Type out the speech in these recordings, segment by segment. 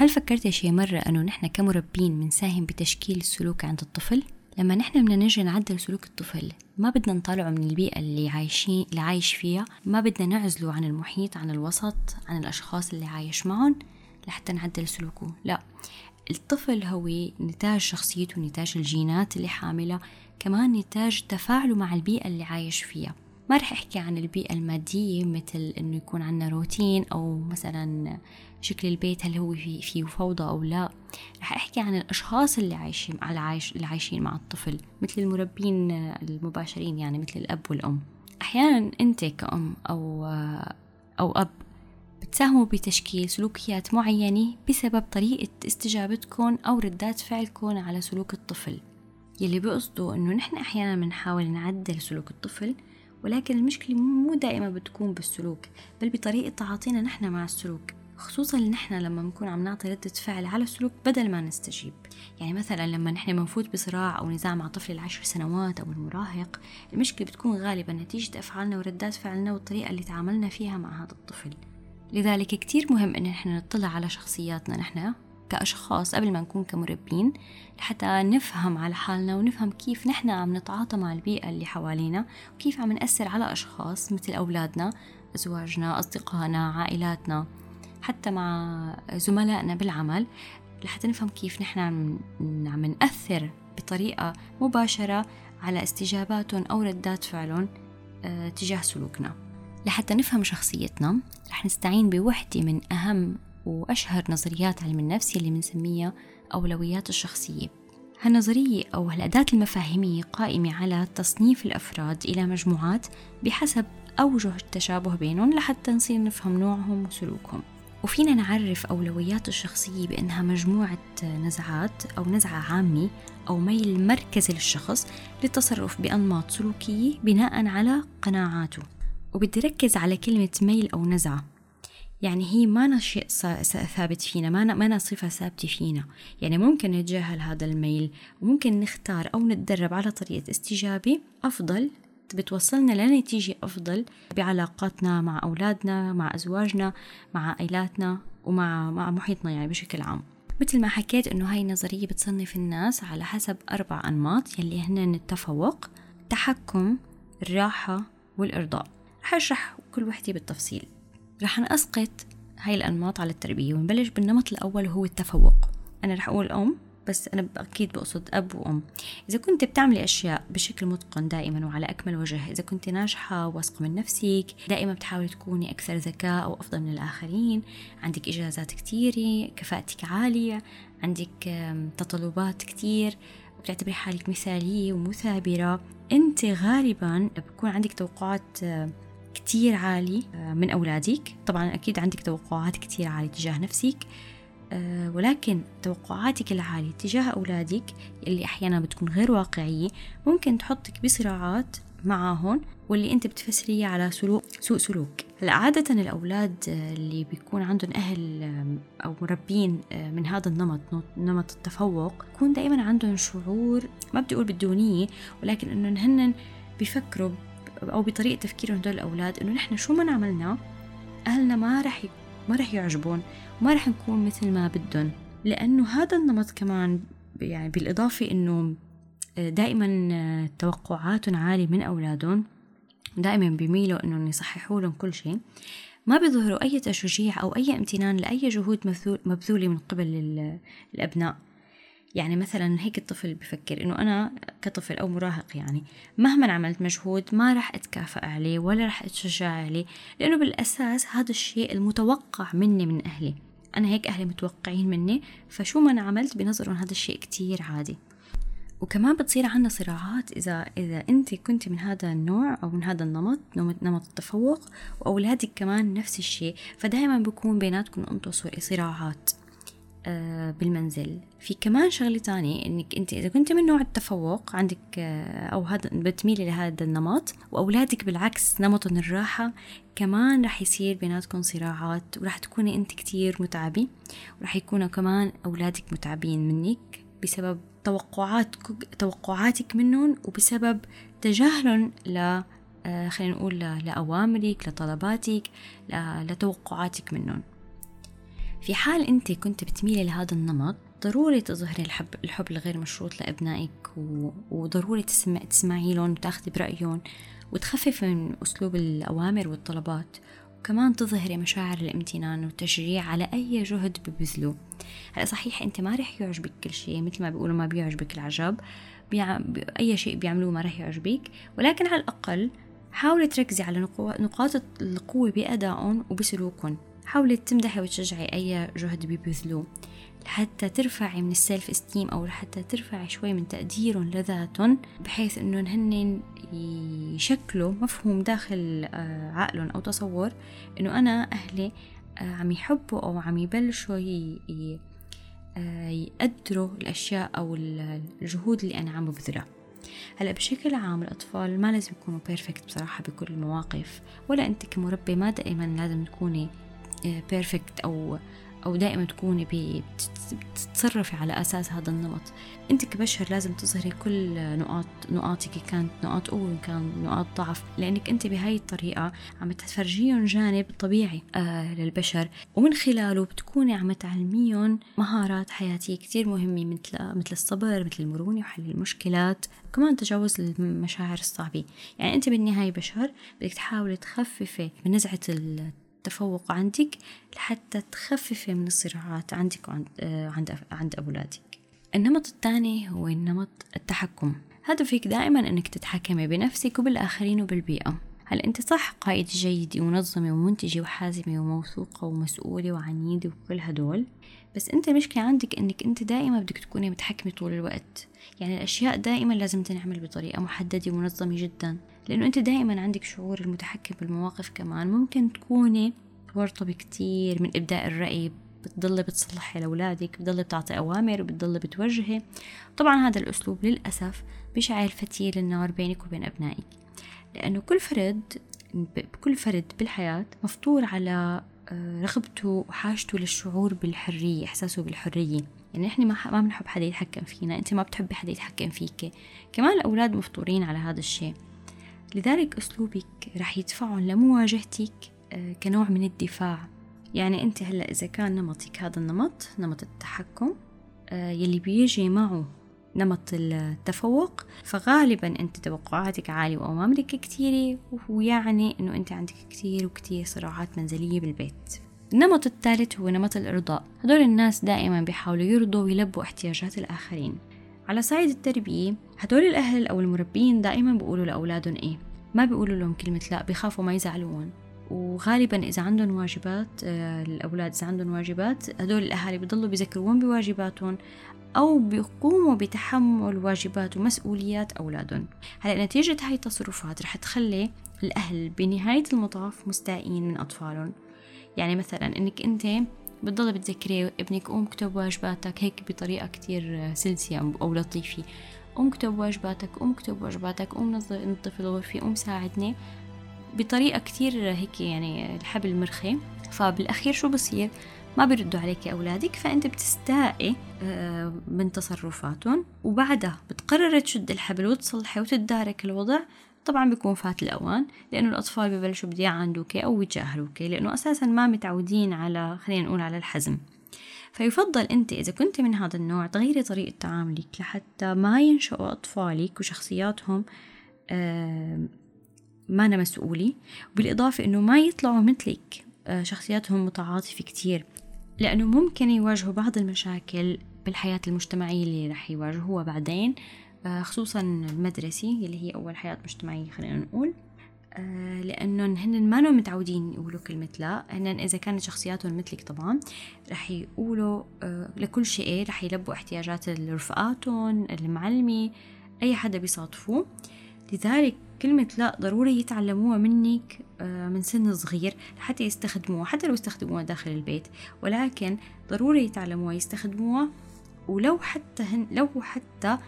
هل فكرت شي مرة أنه نحن كمربين بنساهم بتشكيل السلوك عند الطفل؟ لما نحن بدنا نجي نعدل سلوك الطفل ما بدنا نطالعه من البيئة اللي عايشين اللي عايش فيها ما بدنا نعزله عن المحيط عن الوسط عن الأشخاص اللي عايش معهم لحتى نعدل سلوكه لا الطفل هو نتاج شخصيته نتاج الجينات اللي حاملة كمان نتاج تفاعله مع البيئة اللي عايش فيها ما رح أحكي عن البيئة المادية مثل إنه يكون عندنا روتين أو مثلا شكل البيت هل هو في فيه فوضى أو لا. رح أحكي عن الأشخاص اللي عايشين على عايش اللي عايشين مع الطفل مثل المربين المباشرين يعني مثل الأب والأم. أحيانا أنت كأم أو أو أب بتساهموا بتشكيل سلوكيات معينة بسبب طريقة استجابتكم أو ردات فعلكم على سلوك الطفل. يلي بيقصدوا إنه نحن أحيانا بنحاول نعدل سلوك الطفل ولكن المشكلة مو دائما بتكون بالسلوك بل بطريقة تعاطينا نحن مع السلوك خصوصا نحن لما بنكون عم نعطي ردة فعل على السلوك بدل ما نستجيب. يعني مثلا لما نحن بنفوت بصراع أو نزاع مع طفل العشر سنوات أو المراهق المشكلة بتكون غالبا نتيجة أفعالنا وردات فعلنا والطريقة اللي تعاملنا فيها مع هذا الطفل. لذلك كتير مهم إن نحن نطلع على شخصياتنا نحن. كأشخاص قبل ما نكون كمربين لحتى نفهم على حالنا ونفهم كيف نحن عم نتعاطى مع البيئة اللي حوالينا وكيف عم نأثر على أشخاص مثل أولادنا أزواجنا أصدقائنا عائلاتنا حتى مع زملائنا بالعمل لحتى نفهم كيف نحن عم نأثر بطريقة مباشرة على استجاباتهم أو ردات فعلهم آه، تجاه سلوكنا. لحتى نفهم شخصيتنا رح نستعين بوحدة من أهم وأشهر نظريات علم النفس اللي بنسميها أولويات الشخصية. هالنظرية أو هالأداة المفاهيمية قائمة على تصنيف الأفراد إلى مجموعات بحسب أوجه التشابه بينهم لحتى نصير نفهم نوعهم وسلوكهم. وفينا نعرف أولويات الشخصية بأنها مجموعة نزعات أو نزعة عامة أو ميل مركزي للشخص للتصرف بأنماط سلوكية بناء على قناعاته. وبدي ركز على كلمة ميل أو نزعة. يعني هي ما شيء ثابت فينا ما ما صفة ثابتة فينا. يعني ممكن نتجاهل هذا الميل وممكن نختار أو نتدرب على طريقة استجابة أفضل بتوصلنا لنتيجة أفضل بعلاقاتنا مع أولادنا مع أزواجنا مع عائلاتنا ومع مع محيطنا يعني بشكل عام. مثل ما حكيت إنه هاي النظرية بتصنف الناس على حسب أربع أنماط يلي هن التفوق التحكم الراحة والإرضاء. رح أشرح كل وحدة بالتفصيل. رح نسقط هاي الأنماط على التربية ونبلش بالنمط الأول وهو التفوق. أنا رح أقول أم بس أنا أكيد بقصد أب وأم. إذا كنت بتعملي أشياء بشكل متقن دائما وعلى أكمل وجه إذا كنت ناجحة واثقة من نفسك دائما بتحاولي تكوني أكثر ذكاء أو أفضل من الآخرين عندك إجازات كثيرة كفاءتك عالية عندك تطلبات كثير بتعتبري حالك مثالية ومثابرة أنت غالبا بكون عندك توقعات كتير عالي آه، من أولادك طبعا أكيد عندك توقعات كتير عالية تجاه نفسك آه، ولكن توقعاتك العالية تجاه أولادك اللي أحيانا بتكون غير واقعية ممكن تحطك بصراعات معاهم واللي أنت بتفسريه على سلوك سوء سلوك. هلأ عادة الأولاد اللي بيكون عندهم أهل أو مربين آه، من هذا النمط نمط التفوق يكون دائما عندهم شعور ما بدي أقول بالدونية ولكن إنه هن بيفكروا أو بطريقة تفكيرهم هدول الأولاد إنه نحن شو ما عملنا أهلنا ما رح ما رح يعجبون وما رح نكون مثل ما بدهم. لأنه هذا النمط كمان يعني بالإضافة إنه آه، دائما آه، توقعاتهم عالية من أولادهم. دائما بيميلوا إنهم يصححوا لهم كل شيء. ما بيظهروا أي تشجيع أو أي امتنان لأي جهود مبذولة من قبل الأبناء. يعني مثلا هيك الطفل بفكر إنه أنا كطفل أو مراهق يعني مهما عملت مجهود ما راح اتكافئ عليه ولا راح أتشجع عليه لأنه بالأساس هذا الشيء المتوقع مني من أهلي. أنا هيك أهلي متوقعين مني فشو ما أنا عملت بنظرهم هذا الشيء كتير عادي. وكمان بتصير عنا صراعات إذا إذا أنت كنت من هذا النوع أو من هذا النمط نمط التفوق وأولادك كمان نفس الشيء. فدائما بكون بيناتكم أنتم صراعات. بالمنزل. في كمان شغلة تانية إنك أنت إذا كنت من نوع التفوق عندك آه، أو هذا بتميلي لهذا النمط وأولادك بالعكس نمطهم الراحة كمان رح يصير بيناتكم صراعات ورح تكوني أنت كتير متعبة ورح يكونوا كمان أولادك متعبين منك بسبب توقعات توقعاتك منهم وبسبب تجاهلهم ل آه، خلينا نقول لأوامرك لطلباتك لتوقعاتك منهم. في حال أنت كنت بتميلي لهذا النمط ضروري تظهري الحب الحب الغير مشروط لأبنائك و... وضروري تسمع تسمعي لهم وتاخذي برأيهم وتخففي من أسلوب الأوامر والطلبات. وكمان تظهري مشاعر الامتنان والتشجيع على أي جهد ببذلوه. هلا صحيح أنت ما رح يعجبك كل شيء مثل ما بيقولوا ما بيعجبك العجب. بيع... أي شيء بيعملوه ما رح يعجبك. ولكن على الأقل حاولي تركزي على نقاط القوة بأدائهم وبسلوكهم. حاولي تمدحي وتشجعي أي جهد بيبذلوه لحتى ترفعي من السيلف استيم أو لحتى ترفعي شوي من تقديرهم لذاتهم بحيث إنهم هن يشكلوا مفهوم داخل آه، عقلهم أو تصور إنه أنا أهلي آه، عم يحبوا أو عم يبلشوا آه، يقدروا الأشياء أو الجهود اللي أنا عم ببذلها. هلأ بشكل عام الأطفال ما لازم يكونوا perfect بصراحة بكل المواقف ولا أنت كمربي ما دائما لازم تكوني perfect أو أو دائما تكوني بتتصرفي على أساس هذا النمط. أنت كبشر لازم تظهري كل نقاط نقاطك كانت نقاط قوة كان نقاط ضعف لأنك أنت بهاي الطريقة عم تفرجيهم جانب طبيعي آه للبشر. ومن خلاله بتكوني عم تعلميهم مهارات حياتية كتير مهمة مثل مثل الصبر مثل المرونة وحل المشكلات وكمان تجاوز المشاعر الصعبة. يعني أنت بالنهاية بشر بدك تحاولي تخففي من نزعة التفوق عندك لحتى تخففي من الصراعات عندك وعند آه، عند عند أولادك. النمط الثاني هو النمط التحكم. هدفك دائما أنك تتحكمي بنفسك وبالآخرين وبالبيئة. هل أنت صح؟ قائد جيد ومنظمة ومنتجة وحازمة وموثوقة ومسؤولة وعنيدة وكل هدول. بس أنت المشكلة عندك أنك أنت دائما بدك تكوني متحكمة طول الوقت. يعني الأشياء دائما لازم تنعمل بطريقة محددة ومنظمة جدا. لأنه أنت دائما عندك شعور المتحكم بالمواقف كمان. ممكن تكوني ورطة بكتير من إبداء الرأي بتضلي بتصلحي لأولادك بتضلي بتعطي أوامر وبتضلي بتوجهي. طبعا هذا الأسلوب للأسف بيشعل فتيل النار بينك وبين أبنائك. لأنه كل فرد كل فرد بالحياة مفطور على آه، رغبته وحاجته للشعور بالحرية إحساسه بالحرية. يعني إحنا ما ما بنحب حدا يتحكم فينا أنت ما بتحبي حدا يتحكم فيك. كمان الأولاد مفطورين على هذا الشيء. لذلك أسلوبك رح يدفعهم لمواجهتك آه، كنوع من الدفاع. يعني أنت هلأ إذا كان نمطك هذا النمط نمط التحكم آه، يلي بيجي معه نمط التفوق فغالبا أنت توقعاتك عالية وأوامرك كتيرة ويعني أنه أنت عندك كتير وكتير صراعات منزلية بالبيت. النمط الثالث هو نمط الإرضاء. هدول الناس دائما بيحاولوا يرضوا ويلبوا احتياجات الآخرين. على صعيد التربية هدول الأهل أو المربين دائما بيقولوا لأولادهم إيه؟ ما بيقولوا لهم كلمة لا بيخافوا ما يزعلوهم وغالبا إذا عندهم واجبات آه، الأولاد إذا عندهم واجبات هدول الأهالي بيضلوا بيذكروهم بواجباتهم أو بيقوموا بتحمل واجبات ومسؤوليات أولادهم. هلأ نتيجة هاي التصرفات رح تخلي الأهل بنهاية المطاف مستائين من أطفالهم. يعني مثلا إنك أنت بتضل بتذكري ابنك قوم اكتب واجباتك هيك بطريقة كتير سلسة أو لطيفة. قوم اكتب واجباتك قوم اكتب واجباتك قوم نظف الغرفة قوم ساعدني. بطريقة كتير هيك يعني الحبل مرخي فبالأخير شو بصير؟ ما بيردوا عليك أولادك فأنت بتستائي آه، من تصرفاتهم. وبعدها بتقرر تشد الحبل وتصلحي وتتدارك الوضع. طبعا بيكون فات الأوان لأنه الأطفال ببلشوا بده يعاندوك أو يتجاهلوك لأنه أساسا ما متعودين على خلينا نقول على الحزم. فيفضل أنت إذا كنت من هذا النوع تغيري طريقة تعاملك لحتى ما ينشأوا أطفالك وشخصياتهم ما أنا مسؤولة بالإضافة أنه ما يطلعوا مثلك آه، شخصياتهم متعاطفة كتير. لأنه ممكن يواجهوا بعض المشاكل بالحياة المجتمعية اللي رح يواجهوها بعدين خصوصا المدرسة اللي هي أول حياة مجتمعية خلينا نقول. آه، لأنهم هن ما متعودين يقولوا كلمة لا. هن إذا كانت شخصياتهم مثلك طبعا رح يقولوا آه، لكل شيء رح يلبوا احتياجات رفقاتهم المعلمة أي حدا بيصادفوه. لذلك كلمة لا ضروري يتعلموها منك من سن صغير حتى يستخدموها حتى لو استخدموها داخل البيت. ولكن ضروري يتعلموها يستخدموها. ولو حتى هن لو حتى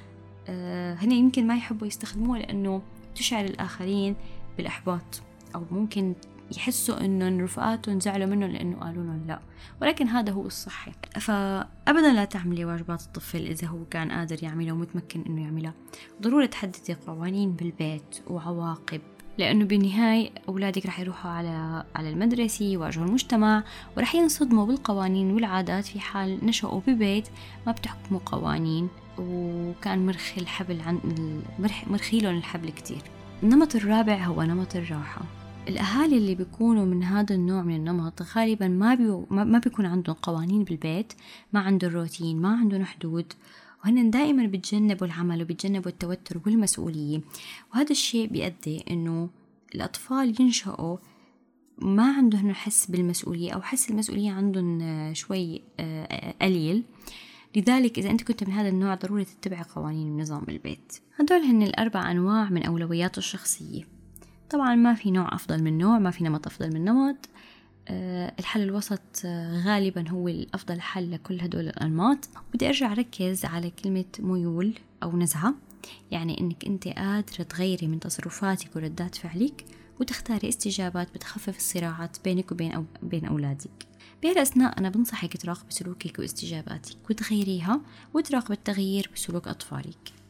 آه، هن يمكن ما يحبوا يستخدموها لأنه تشعر الآخرين بالإحباط أو ممكن يحسوا انه رفقاتهم زعلوا منهم لأنه قالوا لهم لا. ولكن هذا هو الصحي. فابدا لا تعملي واجبات الطفل إذا هو كان قادر يعملها ومتمكن إنه يعملها. ضروري تحددي قوانين بالبيت وعواقب. لأنه بالنهاية أولادك رح يروحوا على على المدرسة يواجهوا المجتمع ورح ينصدموا بالقوانين والعادات في حال نشأوا ببيت ما بتحكموا قوانين وكان مرخي الحبل عن مرخي لهم الحبل كتير. النمط الرابع هو نمط الراحة. الأهالي اللي بيكونوا من هذا النوع من النمط غالبا ما ما بيكون عندهم قوانين بالبيت ما عندهم روتين ما عندهم حدود. وهن دائما بتجنبوا العمل وبتجنبوا التوتر والمسؤولية. وهذا الشيء بيؤدي إنه الأطفال ينشأوا ما عندهم حس بالمسؤولية أو حس المسؤولية عندهم شوي آه، قليل. لذلك إذا أنت كنت من هذا النوع ضروري تتبع قوانين ونظام البيت. هدول هن الأربع أنواع من أولويات الشخصية. طبعا ما في نوع أفضل من نوع ما في نمط أفضل من نمط. آه، الحل الوسط آه، غالبا هو الأفضل حل لكل هدول الأنماط. بدي أرجع أركز على كلمة ميول أو نزعة يعني إنك أنت قادرة تغيري من تصرفاتك وردات فعلك وتختاري استجابات بتخفف الصراعات بينك وبين أو بين أولادك. بهالأثناء أنا بنصحك تراقبي سلوكك واستجاباتك وتغيريها وتراقبي التغيير بسلوك أطفالك.